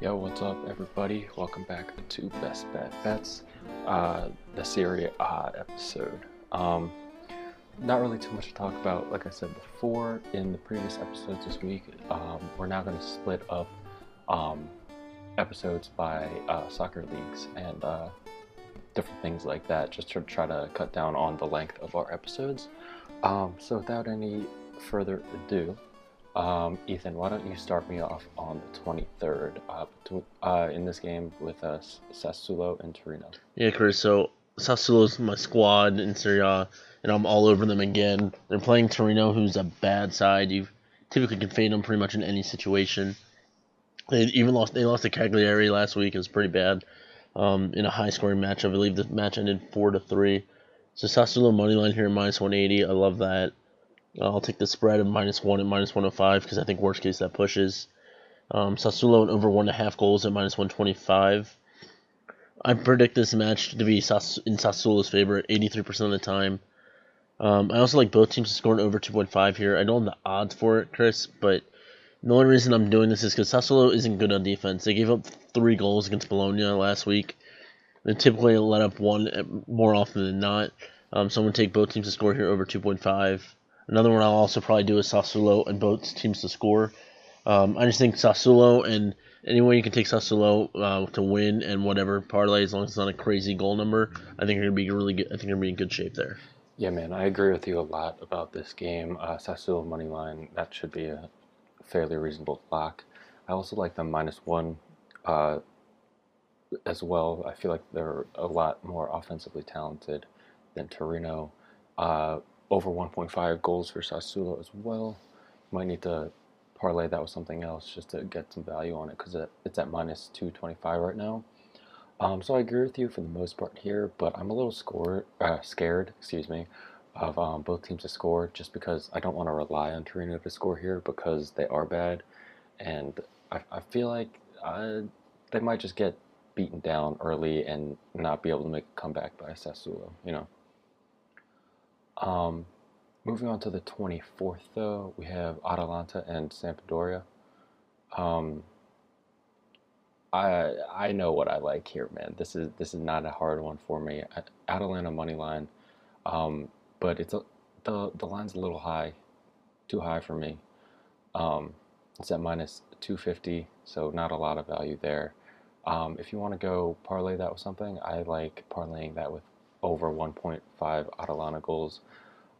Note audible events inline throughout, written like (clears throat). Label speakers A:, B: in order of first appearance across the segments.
A: Yo, what's up, everybody? Welcome back to Best Bet Bets, uh, the Serie A episode. Um, not really too much to talk about. Like I said before in the previous episodes this week, um, we're now going to split up um, episodes by uh, soccer leagues and uh, different things like that, just to try to cut down on the length of our episodes. Um, so, without any further ado, um, Ethan, why don't you start me off on the 23rd uh, uh, in this game with uh, Sassuolo and Torino?
B: Yeah, Chris. So Sassuolo's my squad in Serie A, and I'm all over them again. They're playing Torino, who's a bad side. You typically can fade them pretty much in any situation. They even lost. They lost to Cagliari last week. It was pretty bad. Um, in a high-scoring match, I believe the match ended four to three. So Sassuolo money line here minus 180. I love that. I'll take the spread of minus one and minus 105 because I think worst case that pushes. Um, Sassuolo over one and a half goals at minus 125. I predict this match to be in Sassuolo's favor 83% of the time. Um, I also like both teams to score an over 2.5 here. I don't have the odds for it, Chris, but the only reason I'm doing this is because Sassuolo isn't good on defense. They gave up three goals against Bologna last week. They typically let up one more often than not. Um, so I'm going to take both teams to score here over 2.5. Another one I'll also probably do is Sassuolo and both teams to score. Um, I just think Sassuolo and any way you can take Sassuolo uh, to win and whatever parlay, as long as it's not a crazy goal number, I think you're gonna be really good. I think you're gonna be in good shape there.
A: Yeah, man, I agree with you a lot about this game. Uh, Sassuolo money line that should be a fairly reasonable lock. I also like the minus one uh, as well. I feel like they're a lot more offensively talented than Torino. Uh, over 1.5 goals for Sassuolo as well. You Might need to parlay that with something else just to get some value on it because it's at minus 225 right now. Um, so I agree with you for the most part here, but I'm a little score, uh, scared, excuse me, of um, both teams to score just because I don't want to rely on Torino to score here because they are bad, and I, I feel like uh, they might just get beaten down early and not be able to make a comeback by Sassuolo, you know. Um, moving on to the 24th, though, we have Atalanta and Sampdoria. Um, I I know what I like here, man. This is this is not a hard one for me. Atalanta money line, um, but it's a, the the line's a little high, too high for me. Um, it's at minus 250, so not a lot of value there. Um, if you want to go parlay that with something, I like parlaying that with over 1.5 Atalanta goals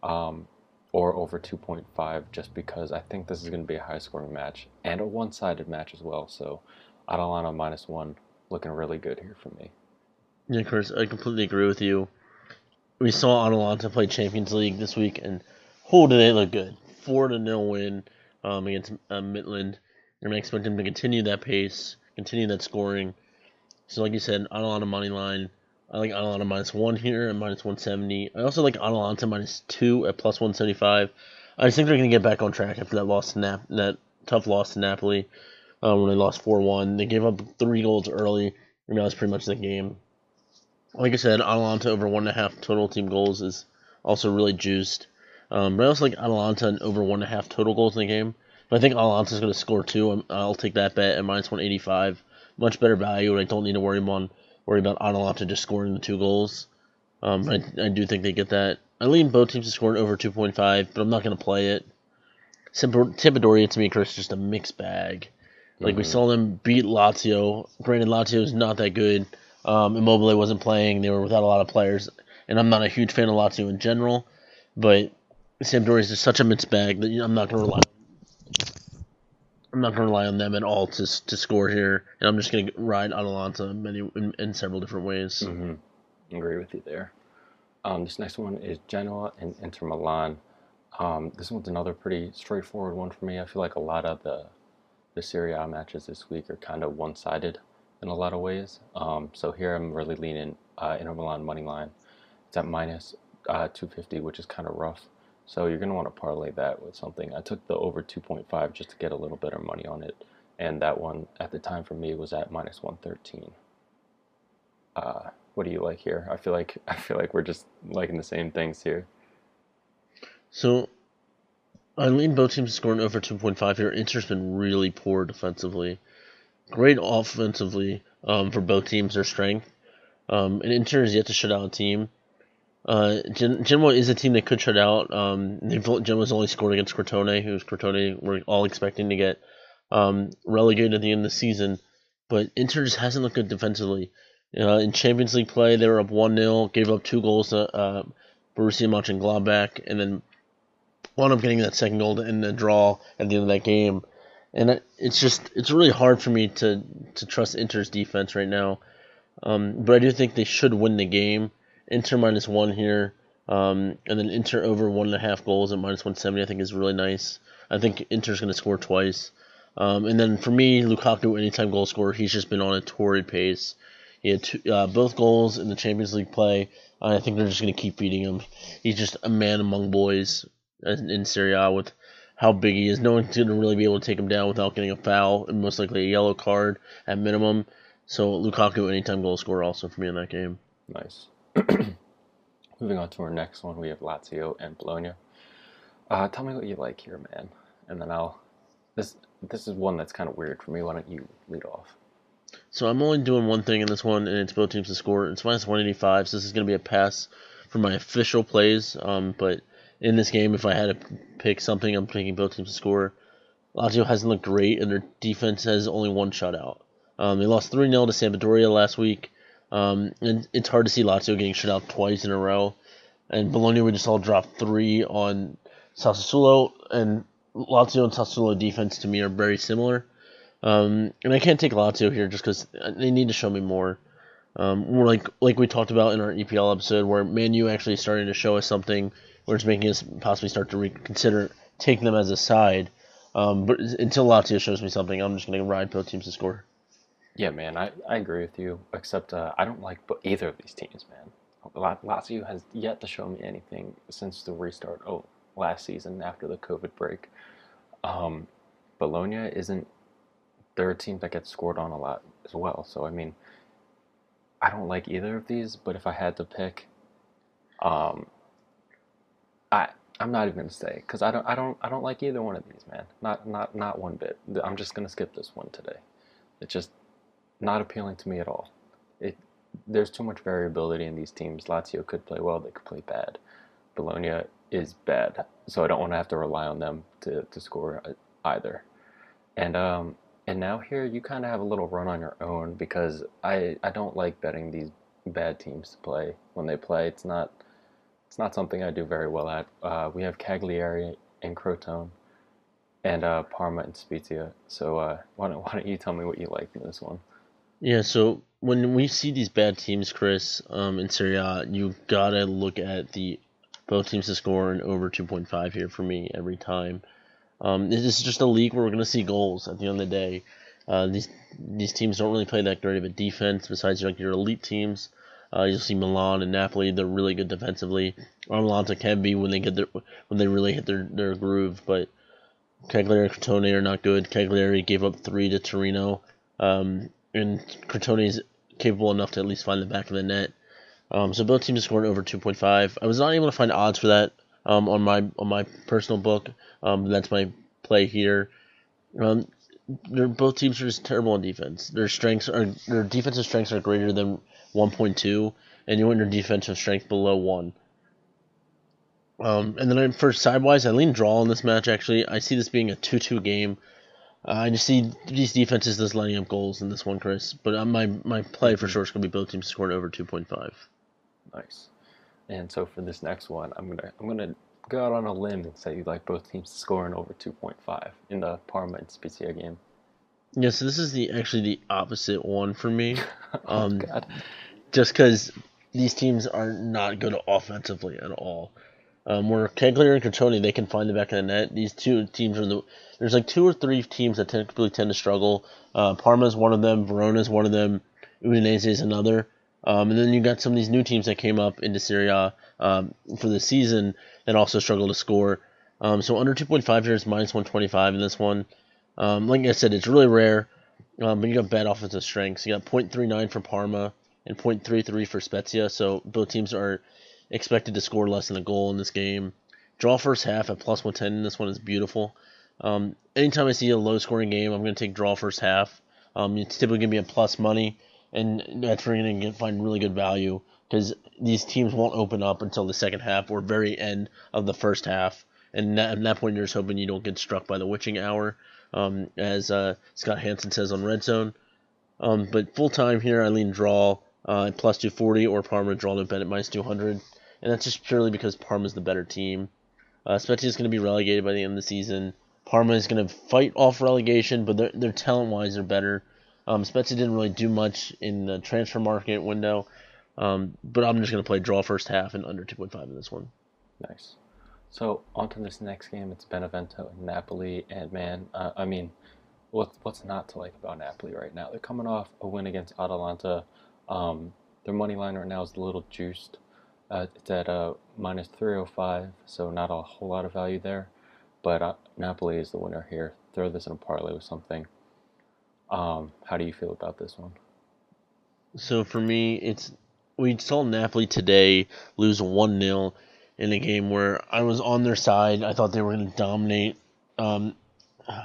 A: um, or over 2.5 just because I think this is going to be a high scoring match and a one sided match as well. So Atalanta minus one looking really good here for me.
B: Yeah, Chris, I completely agree with you. We saw Atalanta play Champions League this week, and oh, did they look good! Four to nil win um, against uh, Midtjylland, and I expect them to continue that pace, continue that scoring. So, like you said, Atalanta money line, I like Atalanta minus one here at minus 170. I also like Atalanta minus two at plus 175. I just think they're going to get back on track after that loss to Nap- that tough loss to Napoli uh, when they lost 4 1. They gave up three goals early, and that was pretty much the game. Like I said, Atalanta over one and a half total team goals is also really juiced. Um, but I also like Atalanta and over one and a half total goals in the game. But I think Atalanta's going to score two. I'll take that bet at minus 185. Much better value, and I don't need to worry about worry about Atalanta just scoring the two goals. Um, I, I do think they get that. I lean both teams to score over 2.5, but I'm not going to play it. Sampdoria to me, Chris, just a mixed bag. Like mm-hmm. we saw them beat Lazio. Granted, Lazio is not that good. Um, Immobile wasn't playing. They were without a lot of players, and I'm not a huge fan of Lazio in general. But Sampdoria is just such a mixed bag that I'm not going to rely I'm not going to rely on them at all to to score here, and I'm just going to ride Atalanta many in, in several different ways.
A: Mm-hmm. Agree with you there. Um, this next one is Genoa and Inter Milan. Um, this one's another pretty straightforward one for me. I feel like a lot of the the Serie A matches this week are kind of one-sided in a lot of ways. Um, so here I'm really leaning uh, Inter Milan money line. It's at minus, uh, 250, which is kind of rough. So you're going to want to parlay that with something. I took the over 2.5 just to get a little bit of money on it. And that one at the time for me was at minus 113. Uh, what do you like here? I feel like (laughs) I feel like we're just liking the same things here.
B: So I lean both teams scoring over 2.5 here. Inter's been really poor defensively. great offensively um, for both teams, their strength. Um, and Inter is yet to shut out a team. Uh, Gen- Genoa is a team that could shut out. Um, they've, Genoa's only scored against Crotone, who's Crotone we're all expecting to get um, relegated at the end of the season. But Inter just hasn't looked good defensively. Uh, in Champions League play, they were up 1 0, gave up two goals to uh, Borussia Mönchengladbach, and then wound up getting that second goal to end the draw at the end of that game. And it's just it's really hard for me to to trust Inter's defense right now. Um, but I do think they should win the game. Inter minus one here, um, and then Inter over one and a half goals at minus one seventy. I think is really nice. I think Inter's going to score twice. Um, and then for me, Lukaku, anytime goal scorer, he's just been on a torrid pace. He had two, uh, both goals in the Champions League play. I think they're just going to keep feeding him. He's just a man among boys in Serie A with how big he is. No one's going to really be able to take him down without getting a foul and most likely a yellow card at minimum. So Lukaku, anytime goal scorer, also for me in that game.
A: Nice. (clears throat) Moving on to our next one, we have Lazio and Bologna. Uh, tell me what you like here, man, and then I'll. This this is one that's kind of weird for me. Why don't you lead off?
B: So I'm only doing one thing in this one, and it's both teams to score. It's minus 185, so this is going to be a pass for my official plays. Um, but in this game, if I had to pick something, I'm picking both teams to score. Lazio hasn't looked great, and their defense has only one shutout. Um, they lost 3 0 to Sampdoria last week, um, and it's hard to see Lazio getting shut out twice in a row. And Bologna, we just all dropped three on Sassuolo, and Lazio and Sassuolo defense to me are very similar. Um, and I can't take Lazio here just because they need to show me more. Um, like like we talked about in our EPL episode, where Man U actually starting to show us something where it's making us possibly start to reconsider taking them as a side. Um, but until Lazio shows me something, I'm just going to ride both teams to score.
A: Yeah, man, I, I agree with you. Except uh, I don't like either of these teams, man. Lazio has yet to show me anything since the restart oh last season after the COVID break. Um, Bologna isn't. They're a team that gets scored on a lot as well. So I mean, I don't like either of these. But if I had to pick, um, I I'm not even gonna say because I don't I don't I don't like either one of these, man. Not not not one bit. I'm just gonna skip this one today. It's just not appealing to me at all. It there's too much variability in these teams. Lazio could play well, they could play bad. Bologna is bad, so I don't want to have to rely on them to, to score uh, either. And um and now here you kind of have a little run on your own because I I don't like betting these bad teams to play when they play. It's not it's not something I do very well at. Uh, we have Cagliari and Crotone, and uh, Parma and Spezia. So uh, why don't why don't you tell me what you like in this one?
B: Yeah, so when we see these bad teams, Chris, um, in Serie A, you gotta look at the both teams to score and over 2.5 here for me every time. Um, this is just a league where we're gonna see goals at the end of the day. Uh, these these teams don't really play that great of a defense. Besides, like your elite teams, uh, you'll see Milan and Napoli; they're really good defensively. Atalanta can be when they get their when they really hit their, their groove, but Cagliari and Crotone are not good. Cagliari gave up three to Torino, um, and Crotone is capable enough to at least find the back of the net. Um, so both teams scored over 2.5. I was not able to find odds for that um, on my on my personal book. Um, that's my play here. Um, they're both teams are just terrible on defense. Their strengths are their defensive strengths are greater than 1.2, and you want your defensive strength below 1. Um, and then for sidewise, I lean draw in this match, actually. I see this being a 2 2 game. Uh, I just see these defenses just lining up goals in this one, Chris. But uh, my, my play for sure is going to be both teams scoring over 2.5.
A: Nice. And so for this next one, I'm gonna I'm gonna go out on a limb and say you like both teams scoring over 2.5 in the Parma and Spezia game.
B: Yeah, so this is the actually the opposite one for me. (laughs) oh, um, God. Just because these teams are not good offensively at all. Um, where Cagliari and Crotone, they can find the back of the net. These two teams are the there's like two or three teams that typically tend to struggle. Uh, Parma is one of them. Verona is one of them. Udinese is another. Um, and then you got some of these new teams that came up into Serie A um, for the season that also struggle to score. Um, so under 2.5 here is minus 125 in this one. Um, like I said, it's really rare, um, but you got bad offensive strengths. You got 0.39 for Parma and 0.33 for Spezia, so both teams are expected to score less than a goal in this game. Draw first half at plus 110 in this one is beautiful. Um, anytime I see a low scoring game, I'm going to take draw first half. Um, it's typically going to be a plus money, and that's where you're going to find really good value because these teams won't open up until the second half or very end of the first half. And at that point, you're just hoping you don't get struck by the witching hour, um, as uh, Scott Hanson says on Red Zone. Um, but full time here, I lean draw uh, at plus 240 or Parma draw bet at minus 200. And that's just purely because Parma's the better team. Uh, is going to be relegated by the end of the season. Parma is going to fight off relegation, but they're, they're talent wise, they're better. Um, Spezia didn't really do much in the transfer market window. Um, but I'm just going to play draw first half and under 2.5 in this one.
A: Nice. So on to this next game. It's Benevento and Napoli, and man, uh, I mean, what's what's not to like about Napoli right now? They're coming off a win against Atalanta. Um, their money line right now is a little juiced. Uh, it's at uh, minus 305, so not a whole lot of value there. But uh, Napoli is the winner here. Throw this in a parlay with something. Um, how do you feel about this one?
B: So for me, it's we saw Napoli today lose 1 0 in a game where I was on their side. I thought they were going to dominate. Um,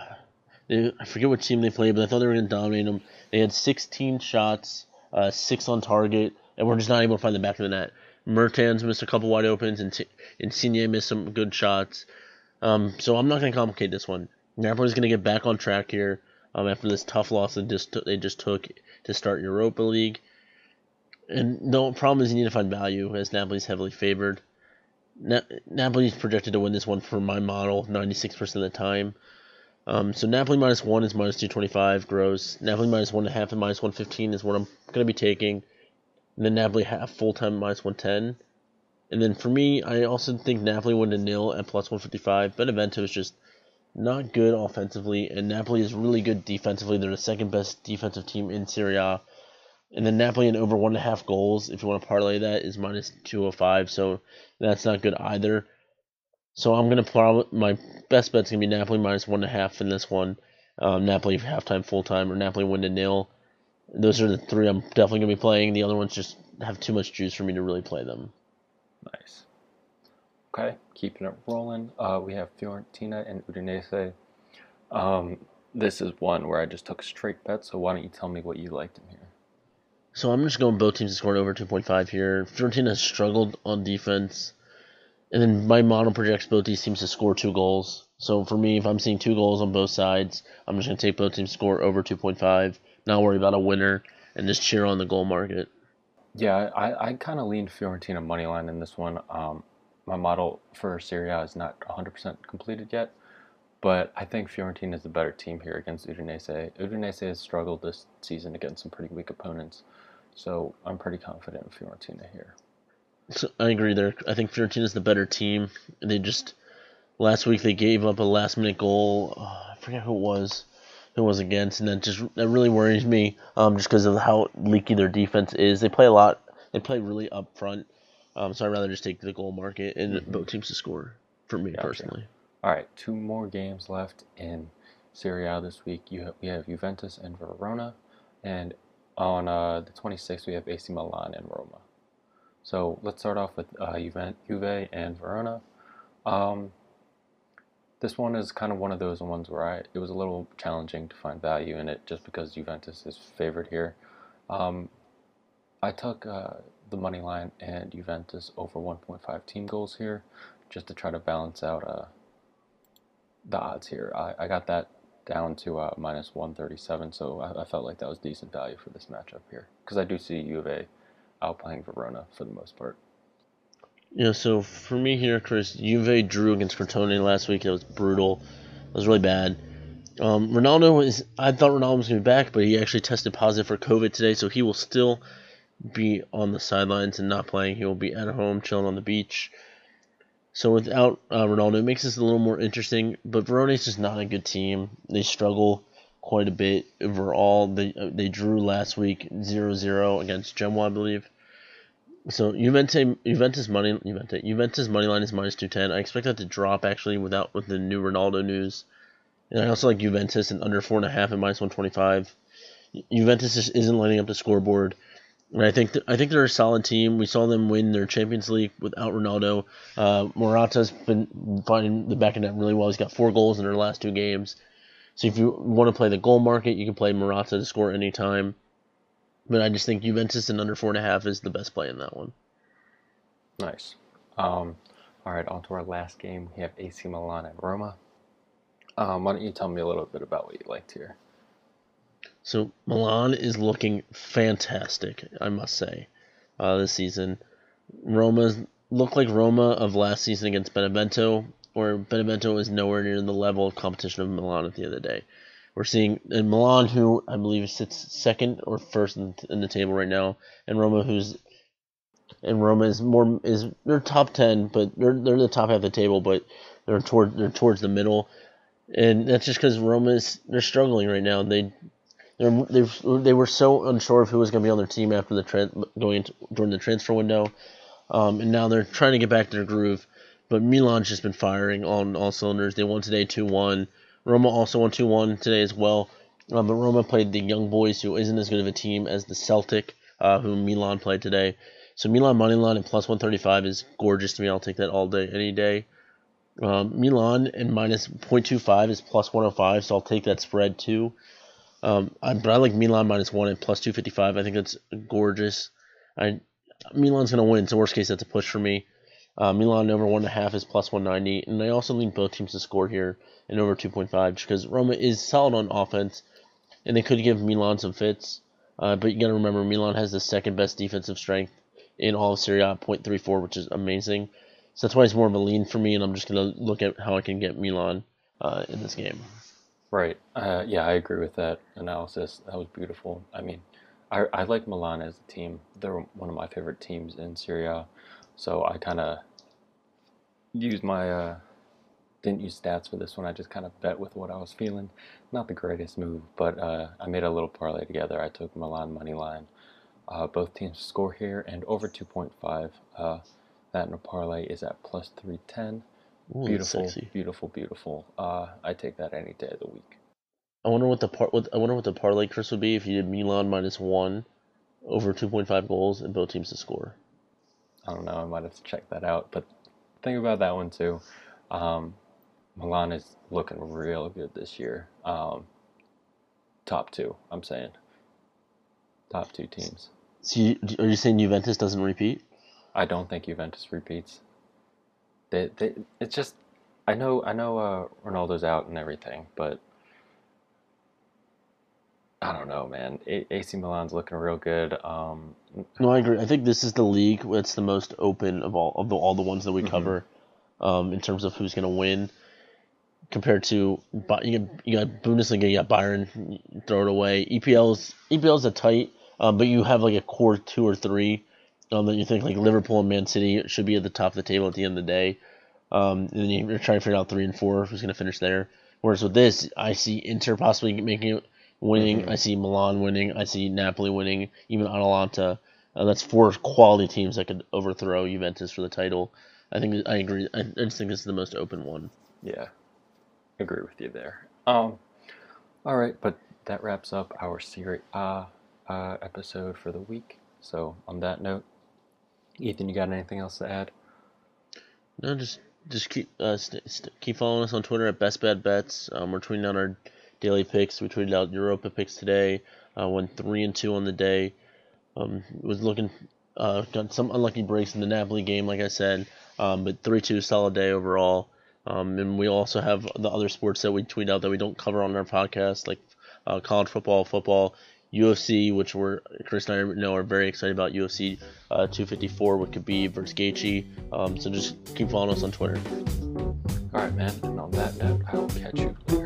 B: (sighs) they, I forget what team they played, but I thought they were going to dominate them. They had 16 shots, uh, six on target, and we're just not able to find the back of the net. Mertens missed a couple wide opens, and T- Insigne missed some good shots. Um, so I'm not going to complicate this one. Napoli's going to get back on track here um, after this tough loss they just, t- they just took to start Europa League. And the problem is you need to find value as Napoli's heavily favored. Na- Napoli's projected to win this one for my model 96% of the time. Um, so Napoli minus one is minus 225 gross. Napoli minus one and a half and minus 115 is what I'm going to be taking. And then Napoli half full time minus 110. And then for me, I also think Napoli win to nil at plus 155. Benevento is just not good offensively, and Napoli is really good defensively. They're the second best defensive team in Serie A. And then Napoli in over one and a half goals, if you want to parlay that, is minus 205. So that's not good either. So I'm gonna probably my best bet's gonna be Napoli minus one and a half in this one. Um, Napoli halftime, full time, or Napoli win to nil. Those are the three I'm definitely gonna be playing. The other ones just have too much juice for me to really play them.
A: Nice. Okay, keeping it rolling. Uh, we have Fiorentina and Udinese. Um, this is one where I just took a straight bet. So why don't you tell me what you liked in here?
B: So I'm just going both teams to score over 2.5 here. Fiorentina has struggled on defense. And then my model projects both these teams to score two goals. So for me, if I'm seeing two goals on both sides, I'm just going to take both teams to score over 2.5, not worry about a winner, and just cheer on the goal market.
A: Yeah, I, I kind of leaned Fiorentina money line in this one. Um, my model for Serie A is not 100% completed yet, but I think Fiorentina is the better team here against Udinese. Udinese has struggled this season against some pretty weak opponents, so I'm pretty confident in Fiorentina here.
B: So I agree there. I think Fiorentina is the better team. They just last week they gave up a last minute goal. Oh, I forget who it was. Who was against, and that just that really worries me. Um, just because of how leaky their defense is. They play a lot. They play really up front. Um, so I'd rather just take the goal market and mm-hmm. both teams to score for me gotcha. personally.
A: All right, two more games left in Serie A this week. You have, we have Juventus and Verona, and on uh, the 26th we have AC Milan and Roma. So let's start off with uh, Juve, Juve and Verona. Um, this one is kind of one of those ones where I it was a little challenging to find value in it just because Juventus is favored here. Um, I took uh, the money line and Juventus over 1.5 team goals here just to try to balance out uh, the odds here. I, I got that down to uh, minus 137, so I, I, felt like that was decent value for this matchup here because I do see Juve outplaying Verona for the most part.
B: Yeah, so for me here, Chris, Juve drew against Crotone last week. It was brutal. It was really bad. Um, Ronaldo was. I thought Ronaldo was going to be back, but he actually tested positive for COVID today, so he will still be on the sidelines and not playing. He will be at home, chilling on the beach. So without uh, Ronaldo, it makes this a little more interesting. But Verona is just not a good team. They struggle quite a bit overall. They uh, they drew last week 0-0 against Genoa, I believe. So Juventus Juventus money Juventus Juventus money line is minus two ten. I expect that to drop actually without with the new Ronaldo news. And I also like Juventus and under four and a half and minus one twenty five. Juventus just isn't lining up the scoreboard. And I think th- I think they're a solid team. We saw them win their Champions League without Ronaldo. Uh, Morata's been finding the back of net really well. He's got four goals in their last two games. So if you want to play the goal market, you can play Morata to score anytime. But I just think Juventus in under four and a half is the best play in that one.
A: Nice. Um, all right, on to our last game. We have AC Milan and Roma. Um, why don't you tell me a little bit about what you liked here?
B: So Milan is looking fantastic, I must say, uh, this season. Roma look like Roma of last season against Benevento, where Benevento is nowhere near the level of competition of Milan at the end of the day. We're seeing in Milan, who I believe sits second or first in, in the table right now, and Roma, who's and Roma is more is they're top ten, but they're they're the top half of the table, but they're toward they're towards the middle, and that's just because Roma is they're struggling right now. They they they were so unsure of who was going to be on their team after the tra- going into, during the transfer window, um, and now they're trying to get back to their groove. But Milan's just been firing on all cylinders. They won today two one. Roma also won two one today as well. Um, but Roma played the young boys, who isn't as good of a team as the Celtic, uh, who Milan played today. So Milan money line and plus 135 is gorgeous to me. I'll take that all day, any day. Um, Milan and minus 0.25 is plus 105, so I'll take that spread too. Um, I, but I like Milan minus one and plus 255. I think that's gorgeous. I Milan's gonna win. So worst case, that's a push for me. Uh, Milan over one and a half is plus 190, and I also lean both teams to score here and over 2.5 just because Roma is solid on offense, and they could give Milan some fits. Uh, but you got to remember, Milan has the second best defensive strength in all of Serie A, 0.34, which is amazing. So that's why it's more of a lean for me, and I'm just going to look at how I can get Milan uh, in this game.
A: Right. Uh, yeah, I agree with that analysis. That was beautiful. I mean, I, I like Milan as a team. They're one of my favorite teams in Serie A. So I kind of used my, uh, didn't use stats for this one. I just kind of bet with what I was feeling. Not the greatest move, but uh, I made a little parlay together. I took Milan money line uh, both teams score here and over 2.5. Uh, that in a parlay is at plus 310.
B: Ooh,
A: beautiful, beautiful, beautiful. Uh, I take that any day of the week.
B: I wonder what the par- what, I wonder what the parlay curse would be if you did Milan minus one over 2.5 goals and both teams to score.
A: I don't know. I might have to check that out. But think about that one too. Um, Milan is looking real good this year. Um, top two, I'm saying. Top two teams.
B: So you, are you saying Juventus doesn't repeat?
A: I don't think Juventus repeats. They, they, it's just, I know, I know, uh, Ronaldo's out and everything, but I don't know, man. A- AC Milan's looking real good. Um,
B: No, I agree. I think this is the league that's the most open of all of the all the ones that we
A: Mhm.
B: cover, um, in terms of who's going to win. Compared to you got, you got Bundesliga, you got Bayern, throw it away. EPL's EPL's a tight, um, but you have like a core two or three, um, that you think like Liverpool and Man City should be at the top of the table at the end of the day. Um, and then you're trying to figure out three and four who's going to finish there. Whereas with this, I see Inter possibly making it winning.
A: Mhm.
B: I see Milan winning. I see Napoli winning. Even Atalanta. Uh, that's four quality teams that could overthrow Juventus for the title. I think I agree. I, I just think this is the most open one.
A: Yeah, agree with you there. Um, all right, but that wraps up our Serie A uh, episode for the week. So on that note, Ethan, you got anything else to add?
B: No, just just keep uh, st- st- keep following us on Twitter at Best Bad Bets. Um, we're tweeting out our daily picks. We tweeted out Europa picks today. Uh, went three and two on the day. Um, was looking uh, got some unlucky breaks in the Napoli game, like I said. Um, but three two solid day overall. Um, and we also have the other sports that we tweet out that we don't cover on our podcast, like uh, college football, football, UFC, which we're Chris and I know are very excited about UFC uh, 254, what Khabib versus Gaethje. Um, so just keep following us on Twitter.
A: All right, man. And on that note, I will